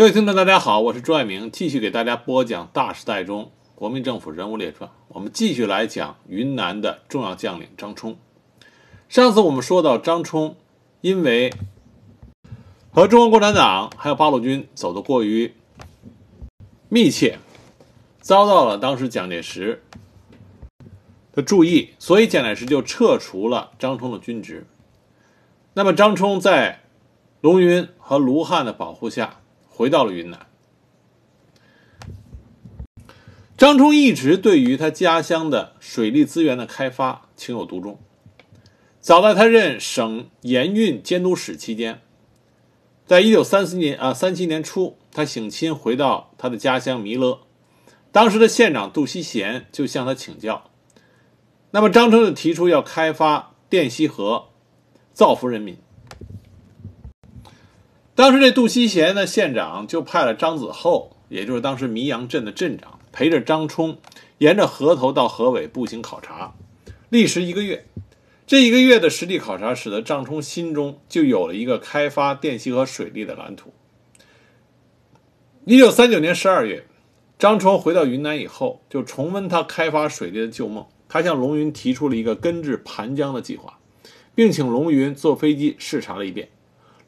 各位听众，大家好，我是朱爱明，继续给大家播讲《大时代中国民政府人物列传》。我们继续来讲云南的重要将领张冲。上次我们说到，张冲因为和中国共产党还有八路军走得过于密切，遭到了当时蒋介石的注意，所以蒋介石就撤除了张冲的军职。那么，张冲在龙云和卢汉的保护下。回到了云南。张冲一直对于他家乡的水利资源的开发情有独钟。早在他任省盐运监督使期间，在一九三四年啊三七年初，他省亲回到他的家乡弥勒，当时的县长杜锡贤就向他请教。那么张冲就提出要开发滇西河，造福人民。当时这杜锡贤的县长就派了张子厚，也就是当时弥阳镇的镇长，陪着张冲沿着河头到河尾步行考察，历时一个月。这一个月的实地考察，使得张冲心中就有了一个开发滇西河水利的蓝图。一九三九年十二月，张冲回到云南以后，就重温他开发水利的旧梦。他向龙云提出了一个根治盘江的计划，并请龙云坐飞机视察了一遍。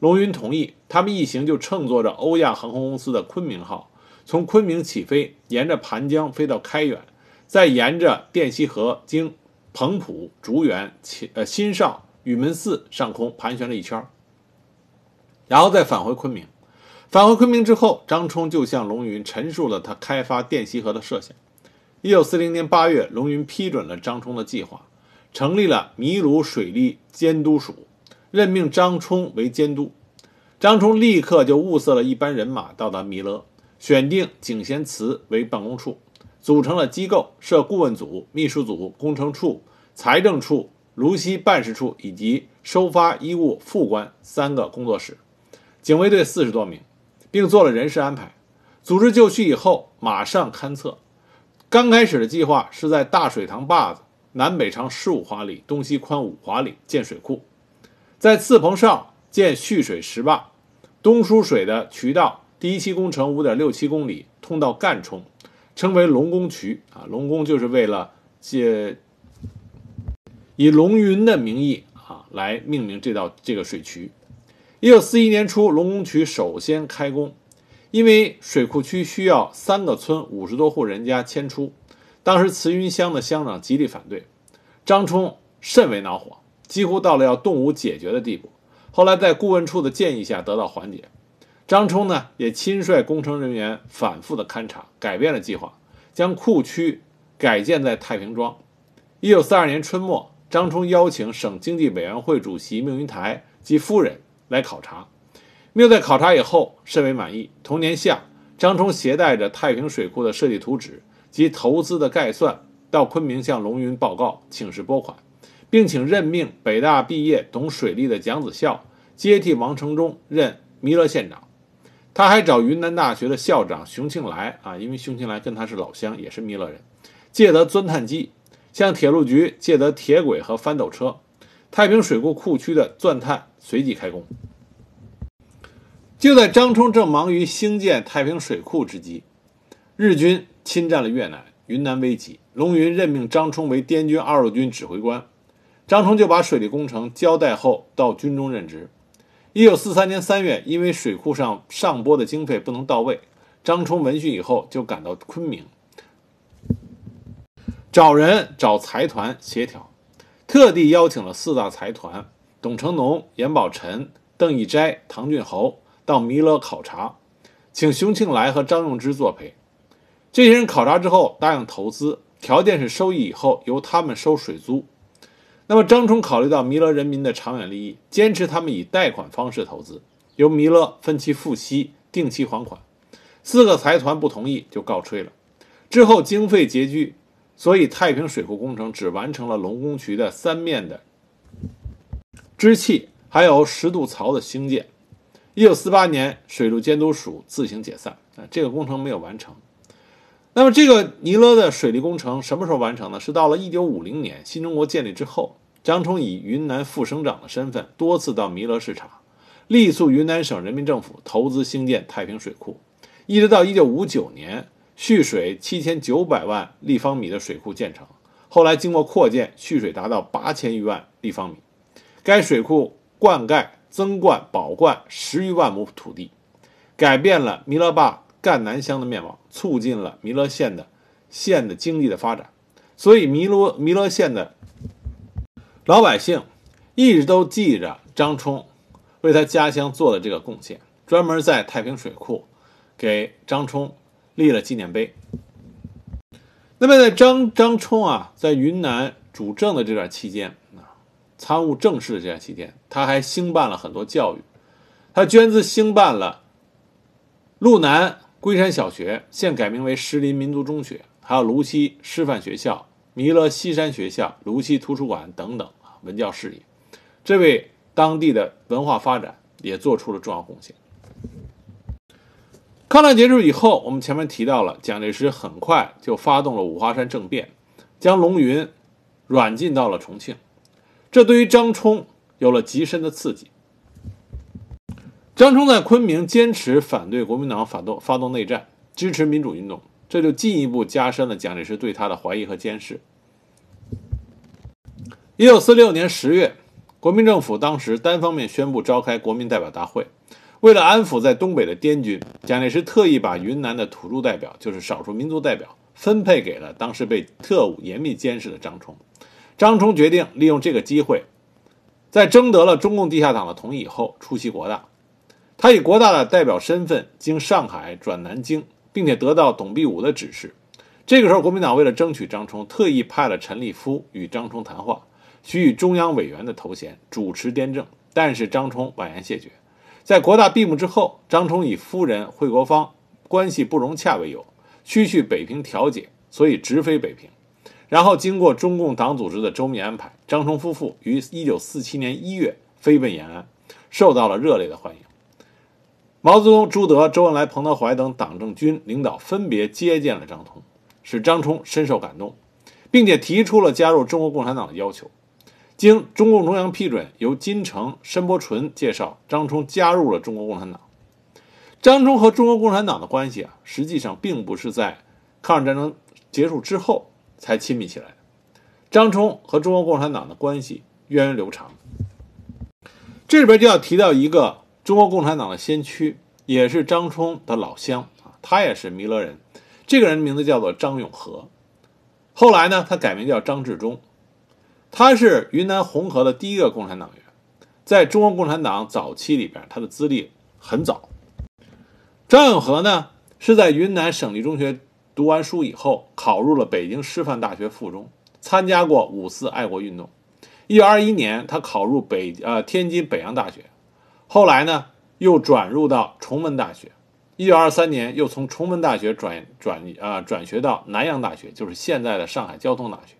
龙云同意，他们一行就乘坐着欧亚航空公司的昆明号，从昆明起飞，沿着盘江飞到开远，再沿着滇西河经彭浦、竹园、呃新邵、雨门寺上空盘旋了一圈，然后再返回昆明。返回昆明之后，张冲就向龙云陈述了他开发滇西河的设想。一九四零年八月，龙云批准了张冲的计划，成立了弥鲁水利监督署。任命张冲为监督，张冲立刻就物色了一班人马到达弥勒，选定景贤祠为办公处，组成了机构，设顾问组、秘书组、工程处、财政处、芦西办事处以及收发衣物副官三个工作室，警卫队四十多名，并做了人事安排。组织就绪以后，马上勘测。刚开始的计划是在大水塘坝子南北长十五华里，东西宽五华里建水库。在次棚上建蓄水石坝，东输水的渠道第一期工程五点六七公里，通到干冲，称为龙宫渠啊。龙宫就是为了借以龙云的名义啊来命名这道这个水渠。一九四一年初，龙宫渠首先开工，因为水库区需要三个村五十多户人家迁出，当时慈云乡的乡长极力反对，张冲甚为恼火。几乎到了要动武解决的地步，后来在顾问处的建议下得到缓解。张冲呢也亲率工程人员反复的勘察，改变了计划，将库区改建在太平庄。一九四二年春末，张冲邀请省经济委员会主席缪云台及夫人来考察。缪在考察以后甚为满意。同年夏，张冲携带着太平水库的设计图纸及投资的概算到昆明向龙云报告，请示拨款。并请任命北大毕业、懂水利的蒋子孝接替王承忠任弥勒县长。他还找云南大学的校长熊庆来啊，因为熊庆来跟他是老乡，也是弥勒人，借得钻探机，向铁路局借得铁轨和翻斗车。太平水库库区的钻探随即开工。就在张冲正忙于兴建太平水库之际，日军侵占了越南，云南危急。龙云任命张冲为滇军二路军指挥官。张冲就把水利工程交代后到军中任职。一九四三年三月，因为水库上上拨的经费不能到位，张冲闻讯以后就赶到昆明，找人找财团协调，特地邀请了四大财团董成农、严宝臣、邓义斋、唐俊侯到弥勒考察，请熊庆来和张用之作陪。这些人考察之后答应投资，条件是收益以后由他们收水租。那么张冲考虑到弥勒人民的长远利益，坚持他们以贷款方式投资，由弥勒分期付息、定期还款。四个财团不同意，就告吹了。之后经费拮据，所以太平水库工程只完成了龙宫渠的三面的支气，还有十渡槽的兴建。一九四八年，水路监督署自行解散，啊，这个工程没有完成。那么这个尼勒的水利工程什么时候完成呢？是到了一九五零年新中国建立之后，张冲以云南副省长的身份多次到弥勒视察，力促云南省人民政府投资兴建太平水库。一直到一九五九年，蓄水七千九百万立方米的水库建成，后来经过扩建，蓄水达到八千余万立方米。该水库灌溉、增灌、保灌十余万亩土地，改变了弥勒坝赣南乡的面貌，促进了弥勒县的县的经济的发展。所以，弥勒弥勒县的老百姓一直都记着张冲为他家乡做的这个贡献，专门在太平水库给张冲立了纪念碑。那么，在张张冲啊，在云南主政的这段期间啊，参悟政事的这段期间，他还兴办了很多教育，他捐资兴办了路南龟山小学，现改名为石林民族中学，还有芦溪师范学校。弥勒西山学校、芦溪图书馆等等，文教事业，这为当地的文化发展也做出了重要贡献。抗战结束以后，我们前面提到了蒋介石很快就发动了五华山政变，将龙云软禁到了重庆，这对于张冲有了极深的刺激。张冲在昆明坚持反对国民党发动发动内战，支持民主运动。这就进一步加深了蒋介石对他的怀疑和监视。一九四六年十月，国民政府当时单方面宣布召开国民代表大会。为了安抚在东北的滇军，蒋介石特意把云南的土著代表，就是少数民族代表，分配给了当时被特务严密监视的张冲。张冲决定利用这个机会，在征得了中共地下党的同意以后，出席国大。他以国大的代表身份，经上海转南京。并且得到董必武的指示。这个时候，国民党为了争取张冲，特意派了陈立夫与张冲谈话，许以中央委员的头衔，主持颠政。但是张冲婉言谢绝。在国大闭幕之后，张冲以夫人惠国芳关系不融洽为由，需去北平调解，所以直飞北平。然后经过中共党组织的周密安排，张冲夫妇于1947年1月飞奔延安，受到了热烈的欢迎。毛泽东、朱德、周恩来、彭德怀等党政军领导分别接见了张冲，使张冲深受感动，并且提出了加入中国共产党的要求。经中共中央批准，由金城、申伯纯介绍，张冲加入了中国共产党。张冲和中国共产党的关系啊，实际上并不是在抗日战争结束之后才亲密起来的。张冲和中国共产党的关系源远流长。这里边就要提到一个。中国共产党的先驱，也是张冲的老乡啊，他也是弥勒人。这个人名字叫做张永和，后来呢，他改名叫张治中。他是云南红河的第一个共产党员，在中国共产党早期里边，他的资历很早。张永和呢，是在云南省立中学读完书以后，考入了北京师范大学附中，参加过五四爱国运动。一九二一年，他考入北呃天津北洋大学。后来呢，又转入到崇文大学。一九二三年，又从崇文大学转转啊转学到南洋大学，就是现在的上海交通大学。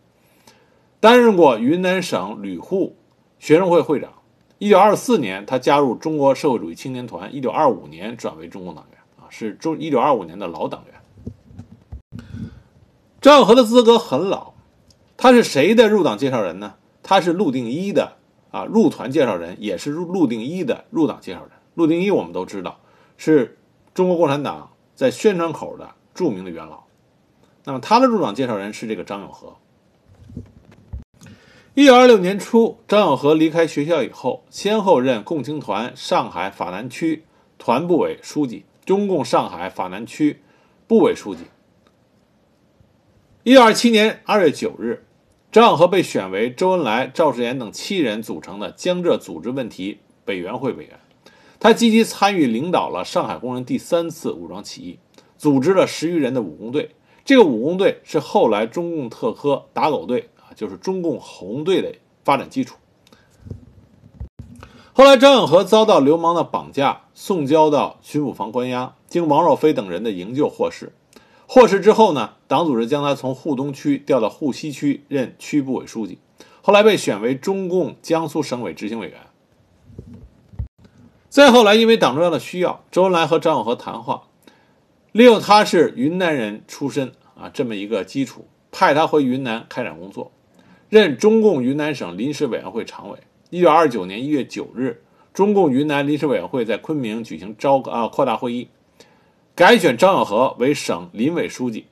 担任过云南省旅沪学生会会长。一九二四年，他加入中国社会主义青年团。一九二五年转为中共党员啊，是中一九二五年的老党员。张永和的资格很老，他是谁的入党介绍人呢？他是陆定一的。啊，入团介绍人也是陆陆定一的入党介绍人。陆定一我们都知道，是中国共产党在宣传口的著名的元老。那么他的入党介绍人是这个张永和。一九二六年初，张永和离开学校以后，先后任共青团上海法南区团部委书记、中共上海法南区部委书记。一九二七年二月九日。张永和被选为周恩来、赵世炎等七人组成的江浙组织问题委员会委员。他积极参与领导了上海工人第三次武装起义，组织了十余人的武工队。这个武工队是后来中共特科打狗队啊，就是中共红队的发展基础。后来，张永和遭到流氓的绑架，送交到巡捕房关押，经王若飞等人的营救获释。获释之后呢，党组织将他从沪东区调到沪西区任区部委书记，后来被选为中共江苏省委执行委员。再后来，因为党中央的需要，周恩来和张永和谈话，利用他是云南人出身啊这么一个基础，派他回云南开展工作，任中共云南省临时委员会常委。一九二九年一月九日，中共云南临时委员会在昆明举行召啊扩大会议。改选张友和为省临委书记。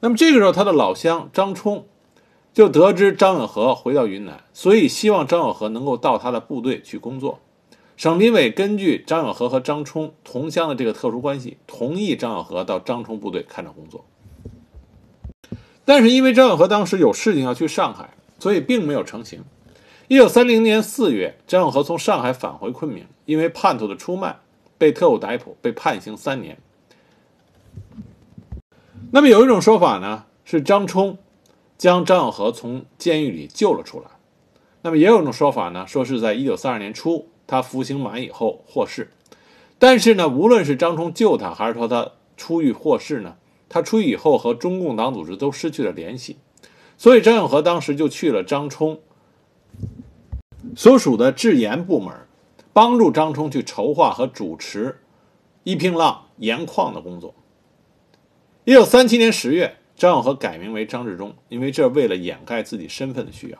那么这个时候，他的老乡张冲就得知张永和回到云南，所以希望张永和能够到他的部队去工作。省临委根据张永和和张冲同乡的这个特殊关系，同意张永和到张冲部队看着工作。但是因为张永和当时有事情要去上海，所以并没有成行。一九三零年四月，张永和从上海返回昆明，因为叛徒的出卖被特务逮捕，被判刑三年。那么有一种说法呢，是张冲将张永和从监狱里救了出来。那么也有一种说法呢，说是在一九三二年初他服刑满以后获释。但是呢，无论是张冲救他，还是说他出狱获释呢？他出狱以后和中共党组织都失去了联系，所以张永和当时就去了张冲所属的制盐部门，帮助张冲去筹划和主持一平浪盐矿的工作。一九三七年十月，张永和改名为张治中，因为这为了掩盖自己身份的需要。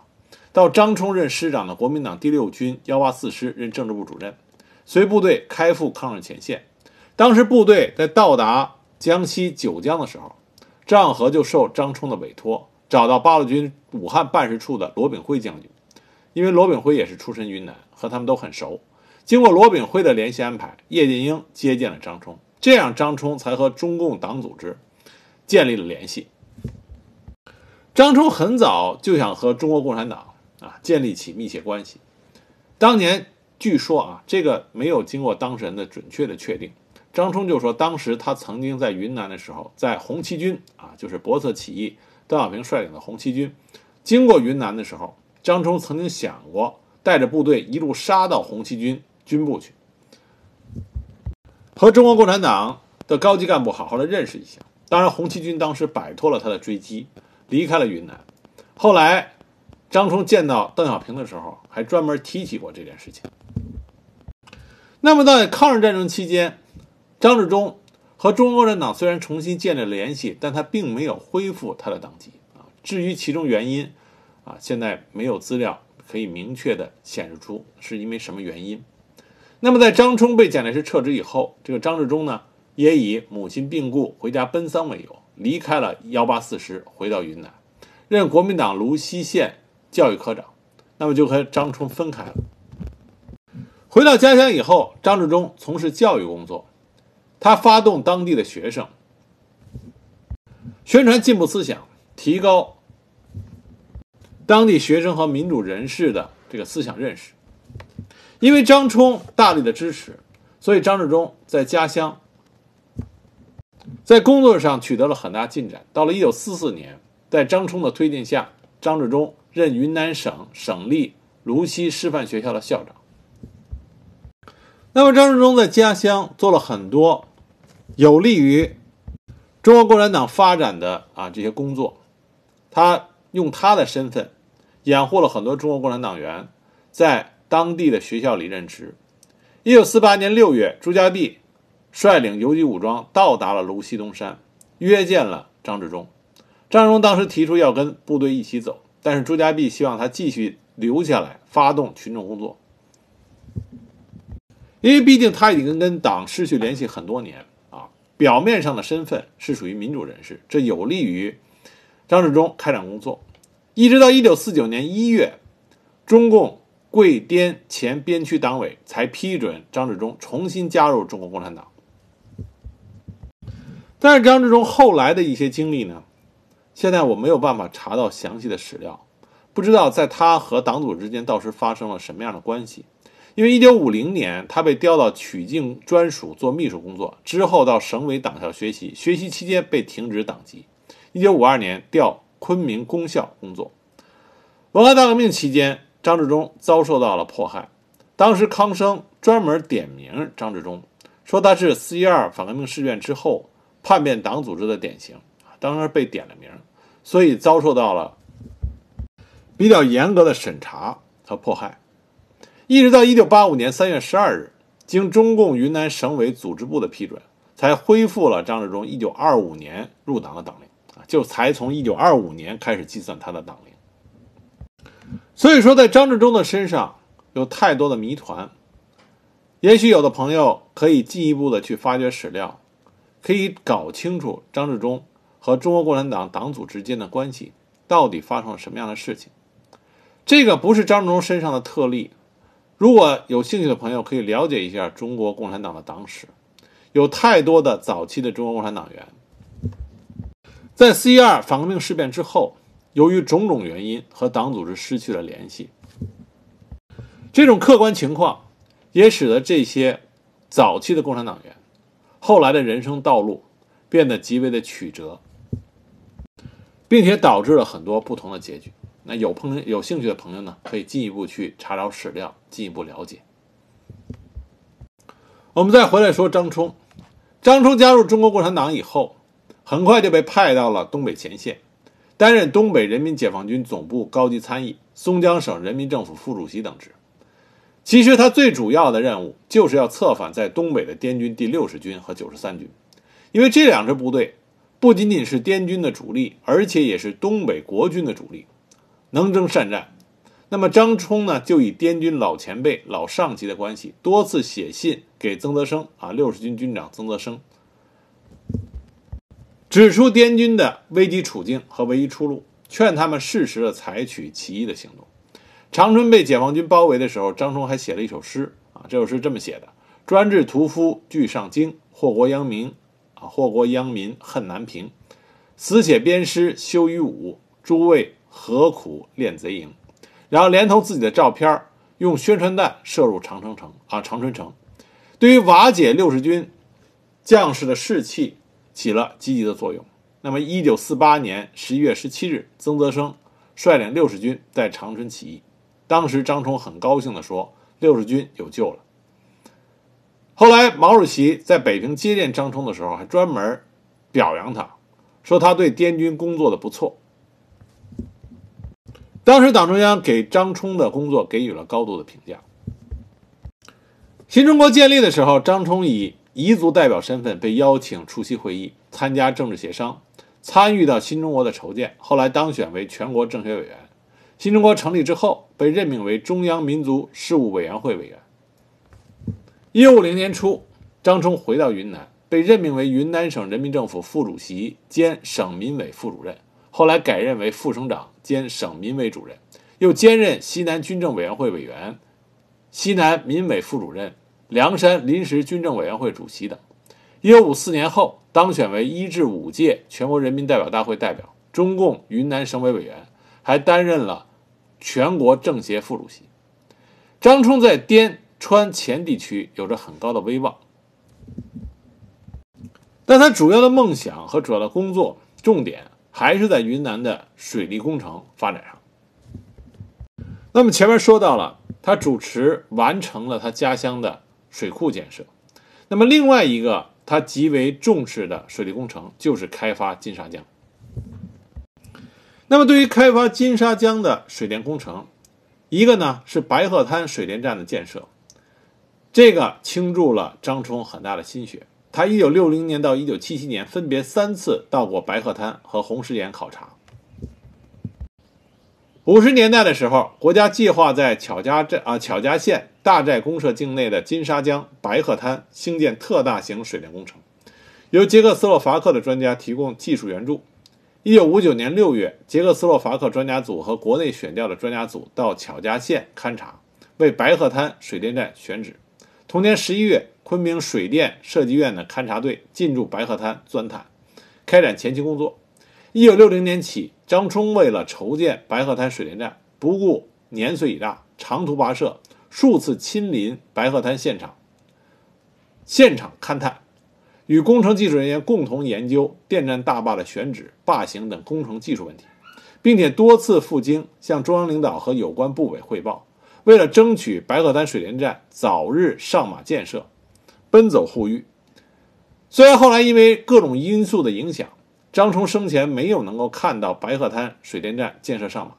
到张冲任师长的国民党第六军幺八四师任政治部主任，随部队开赴抗日前线。当时部队在到达。江西九江的时候，张永和就受张冲的委托，找到八路军武汉办事处的罗炳辉将军，因为罗炳辉也是出身云南，和他们都很熟。经过罗炳辉的联系安排，叶剑英接见了张冲，这样张冲才和中共党组织建立了联系。张冲很早就想和中国共产党啊建立起密切关系。当年据说啊，这个没有经过当事人的准确的确定。张冲就说，当时他曾经在云南的时候，在红七军啊，就是博策起义，邓小平率领的红七军，经过云南的时候，张冲曾经想过带着部队一路杀到红七军军部去，和中国共产党的高级干部好好的认识一下。当然，红七军当时摆脱了他的追击，离开了云南。后来，张冲见到邓小平的时候，还专门提起过这件事情。那么，在抗日战争期间，张治中和中国共产党虽然重新建立了联系，但他并没有恢复他的党籍啊。至于其中原因，啊，现在没有资料可以明确的显示出是因为什么原因。那么在张冲被蒋介石撤职以后，这个张治中呢，也以母亲病故回家奔丧为由，离开了幺八四师，回到云南，任国民党泸西县教育科长，那么就和张冲分开了。回到家乡以后，张治中从事教育工作。他发动当地的学生宣传进步思想，提高当地学生和民主人士的这个思想认识。因为张冲大力的支持，所以张治中在家乡在工作上取得了很大进展。到了1944年，在张冲的推荐下，张治中任云南省省立泸西师范学校的校长。那么，张治中在家乡做了很多。有利于中国共产党发展的啊这些工作，他用他的身份掩护了很多中国共产党员在当地的学校里任职。一九四八年六月，朱家弼率领游击武装到达了泸西东山，约见了张治中。张治中当时提出要跟部队一起走，但是朱家弼希望他继续留下来发动群众工作，因为毕竟他已经跟党失去联系很多年啊。表面上的身份是属于民主人士，这有利于张治中开展工作。一直到一九四九年一月，中共桂滇前边区党委才批准张治中重新加入中国共产党。但是张治中后来的一些经历呢，现在我没有办法查到详细的史料，不知道在他和党组之间到时发生了什么样的关系。因为一九五零年，他被调到曲靖专署做秘书工作，之后到省委党校学习，学习期间被停职党籍。一九五二年调昆明公校工作。文化大革命期间，张治中遭受到了迫害。当时康生专门点名张治中，说他是四一二反革命事变之后叛变党组织的典型，当时被点了名，所以遭受到了比较严格的审查和迫害。一直到一九八五年三月十二日，经中共云南省委组织部的批准，才恢复了张治中一九二五年入党的党龄啊，就才从一九二五年开始计算他的党龄。所以说，在张治中的身上有太多的谜团。也许有的朋友可以进一步的去发掘史料，可以搞清楚张治中和中国共产党党组之间的关系到底发生了什么样的事情。这个不是张治中身上的特例。如果有兴趣的朋友，可以了解一下中国共产党的党史。有太多的早期的中国共产党员，在四一二反革命事变之后，由于种种原因和党组织失去了联系。这种客观情况也使得这些早期的共产党员后来的人生道路变得极为的曲折，并且导致了很多不同的结局。那有朋友有兴趣的朋友呢，可以进一步去查找史料，进一步了解。我们再回来说张冲，张冲加入中国共产党以后，很快就被派到了东北前线，担任东北人民解放军总部高级参议、松江省人民政府副主席等职。其实他最主要的任务就是要策反在东北的滇军第六十军和九十三军，因为这两支部队不仅仅是滇军的主力，而且也是东北国军的主力。能征善战，那么张冲呢，就以滇军老前辈、老上级的关系，多次写信给曾泽生啊，六十军军长曾泽生，指出滇军的危机处境和唯一出路，劝他们适时的采取起义的行动。长春被解放军包围的时候，张冲还写了一首诗啊，这首诗这么写的：“专制屠夫俱上京，祸国殃民啊，祸国殃民恨难平，死写鞭尸羞于武，诸位。”何苦练贼营？然后连同自己的照片，用宣传弹射入长城城啊，长春城，对于瓦解六十军将士的士气起了积极的作用。那么，一九四八年十一月十七日，曾泽生率领六十军在长春起义。当时张冲很高兴地说：“六十军有救了。”后来，毛主席在北平接见张冲的时候，还专门表扬他，说他对滇军工作的不错。当时党中央给张冲的工作给予了高度的评价。新中国建立的时候，张冲以彝族代表身份被邀请出席会议，参加政治协商，参与到新中国的筹建。后来当选为全国政协委员。新中国成立之后，被任命为中央民族事务委员会委员。一五零年初，张冲回到云南，被任命为云南省人民政府副主席兼省民委副主任。后来改任为副省长兼省民委主任，又兼任西南军政委员会委员、西南民委副主任、凉山临时军政委员会主席等。一九五四年后，当选为一至五届全国人民代表大会代表、中共云南省委委员，还担任了全国政协副主席。张冲在滇川黔地区有着很高的威望，但他主要的梦想和主要的工作重点。还是在云南的水利工程发展上。那么前面说到了，他主持完成了他家乡的水库建设。那么另外一个他极为重视的水利工程就是开发金沙江。那么对于开发金沙江的水电工程，一个呢是白鹤滩水电站的建设，这个倾注了张冲很大的心血。他一九六零年到一九七七年分别三次到过白鹤滩和红石岩考察。五十年代的时候，国家计划在巧家镇啊巧家县大寨公社境内的金沙江白鹤滩兴建特大型水电工程，由捷克斯洛伐克的专家提供技术援助。一九五九年六月，捷克斯洛伐克专家组和国内选调的专家组到巧家县勘察，为白鹤滩水电站选址。同年十一月。昆明水电设计院的勘察队进驻白鹤滩钻探，开展前期工作。一九六零年起，张冲为了筹建白鹤滩水电站，不顾年岁已大，长途跋涉，数次亲临白鹤滩现场，现场勘探，与工程技术人员共同研究电站大坝的选址、坝型等工程技术问题，并且多次赴京向中央领导和有关部委汇报。为了争取白鹤滩水电站早日上马建设。奔走呼吁。虽然后来因为各种因素的影响，张冲生前没有能够看到白鹤滩水电站建设上马，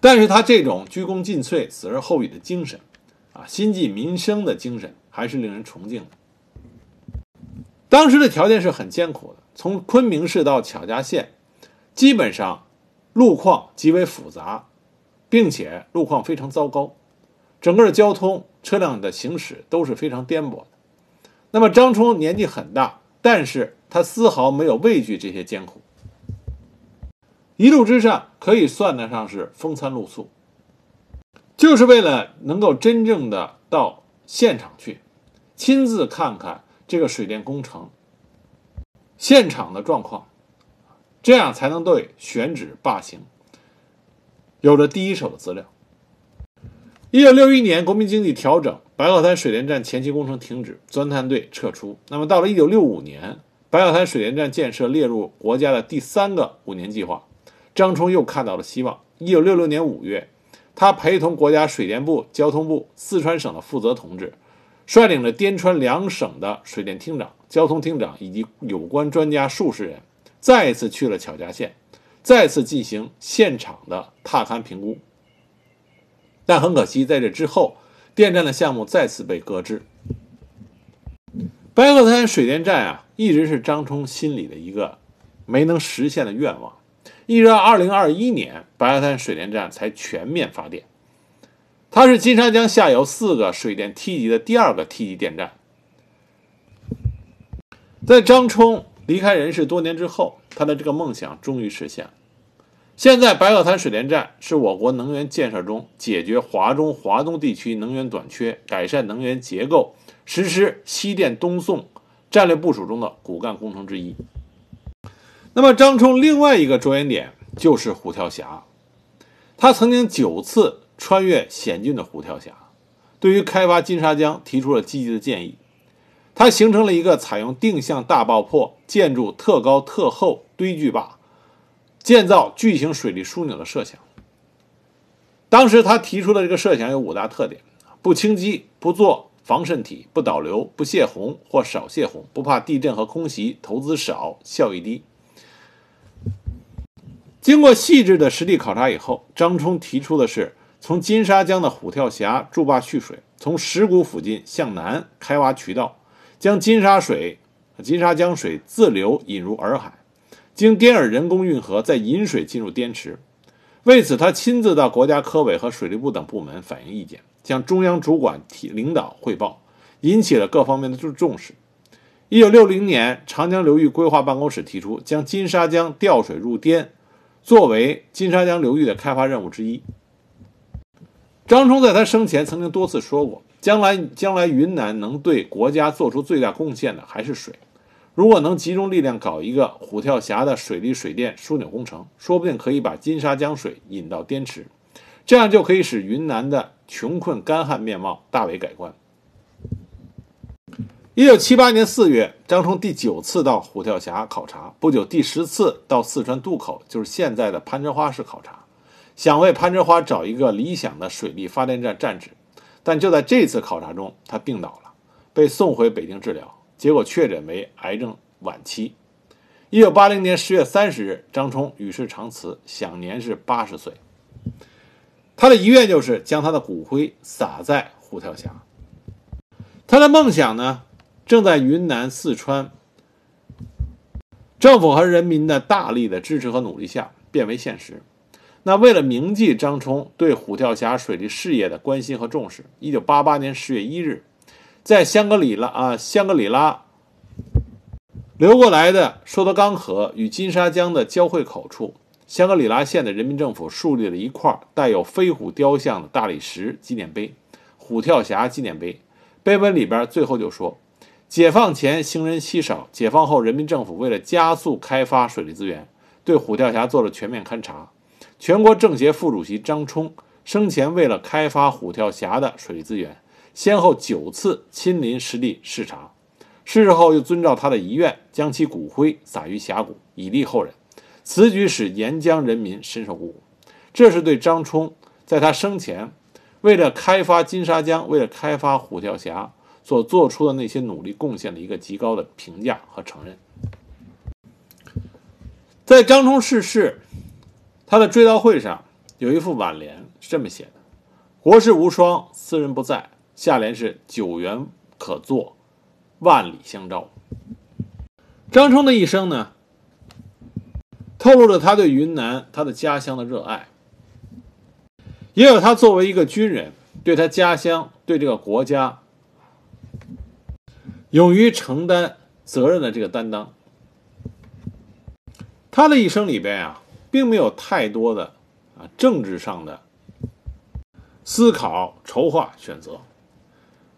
但是他这种鞠躬尽瘁、死而后已的精神，啊，心系民生的精神，还是令人崇敬的。当时的条件是很艰苦的，从昆明市到巧家县，基本上路况极为复杂，并且路况非常糟糕，整个的交通。车辆的行驶都是非常颠簸的。那么张冲年纪很大，但是他丝毫没有畏惧这些艰苦，一路之上可以算得上是风餐露宿，就是为了能够真正的到现场去，亲自看看这个水电工程现场的状况，这样才能对选址罢行有着第一手的资料。一九六一年，国民经济调整，白鹤滩水电站前期工程停止，钻探队撤出。那么到了一九六五年，白鹤滩水电站建设列入国家的第三个五年计划，张冲又看到了希望。一九六六年五月，他陪同国家水电部、交通部、四川省的负责同志，率领着滇川两省的水电厅长、交通厅长以及有关专家数十人，再一次去了巧家县，再次进行现场的踏勘评估。但很可惜，在这之后，电站的项目再次被搁置。白鹤滩水电站啊，一直是张冲心里的一个没能实现的愿望。一直到二零二一年，白鹤滩水电站才全面发电。它是金沙江下游四个水电梯级的第二个梯级电站。在张冲离开人世多年之后，他的这个梦想终于实现了。现在，白鹤滩水电站是我国能源建设中解决华中、华东地区能源短缺、改善能源结构、实施西电东送战略部署中的骨干工程之一。那么，张冲另外一个着眼点就是虎跳峡，他曾经九次穿越险峻的虎跳峡，对于开发金沙江提出了积极的建议。他形成了一个采用定向大爆破建筑特高特厚堆聚坝。建造巨型水利枢纽的设想。当时他提出的这个设想有五大特点：不轻击，不做防渗体，不导流，不泄洪或少泄洪，不怕地震和空袭，投资少，效益低。经过细致的实地考察以后，张冲提出的是从金沙江的虎跳峡筑坝蓄水，从石鼓附近向南开挖渠道，将金沙水、金沙江水自流引入洱海。经滇洱人工运河，再引水进入滇池。为此，他亲自到国家科委和水利部等部门反映意见，向中央主管提领导汇报，引起了各方面的重重视。一九六零年，长江流域规划办公室提出将金沙江调水入滇，作为金沙江流域的开发任务之一。张冲在他生前曾经多次说过，将来将来云南能对国家做出最大贡献的还是水。如果能集中力量搞一个虎跳峡的水利水电枢纽工程，说不定可以把金沙江水引到滇池，这样就可以使云南的穷困干旱面貌大为改观。一九七八年四月，张冲第九次到虎跳峡考察，不久第十次到四川渡口，就是现在的攀枝花市考察，想为攀枝花找一个理想的水利发电站站址。但就在这次考察中，他病倒了，被送回北京治疗。结果确诊为癌症晚期。一九八零年十月三十日，张冲与世长辞，享年是八十岁。他的遗愿就是将他的骨灰撒在虎跳峡。他的梦想呢，正在云南、四川政府和人民的大力的支持和努力下变为现实。那为了铭记张冲对虎跳峡水利事业的关心和重视，一九八八年十月一日。在香格里拉啊，香格里拉流过来的说德冈河与金沙江的交汇口处，香格里拉县的人民政府树立了一块带有飞虎雕像的大理石纪念碑——虎跳峡纪念碑。碑文里边最后就说：“解放前行人稀少，解放后人民政府为了加速开发水利资源，对虎跳峡做了全面勘察。全国政协副主席张冲生前为了开发虎跳峡的水利资源。”先后九次亲临实地视察，逝世后又遵照他的遗愿，将其骨灰撒于峡谷，以利后人。此举使沿江人民深受鼓舞。这是对张冲在他生前为了开发金沙江、为了开发虎跳峡所做出的那些努力贡献的一个极高的评价和承认。在张冲逝世，他的追悼会上有一副挽联，是这么写的：“国士无双，斯人不在。”下联是“九原可作，万里相招”。张冲的一生呢，透露着他对云南、他的家乡的热爱，也有他作为一个军人对他家乡、对这个国家，勇于承担责任的这个担当。他的一生里边啊，并没有太多的啊政治上的思考、筹划、选择。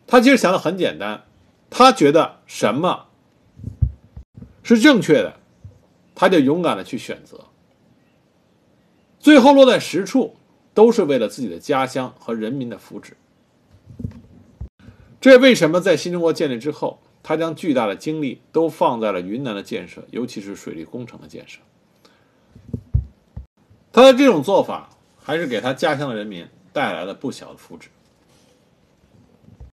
他其实想的很简单，他觉得什么是正确的，他就勇敢的去选择。最后落在实处，都是为了自己的家乡和人民的福祉。这为什么在新中国建立之后，他将巨大的精力都放在了云南的建设，尤其是水利工程的建设？他的这种做法，还是给他家乡的人民带来了不小的福祉。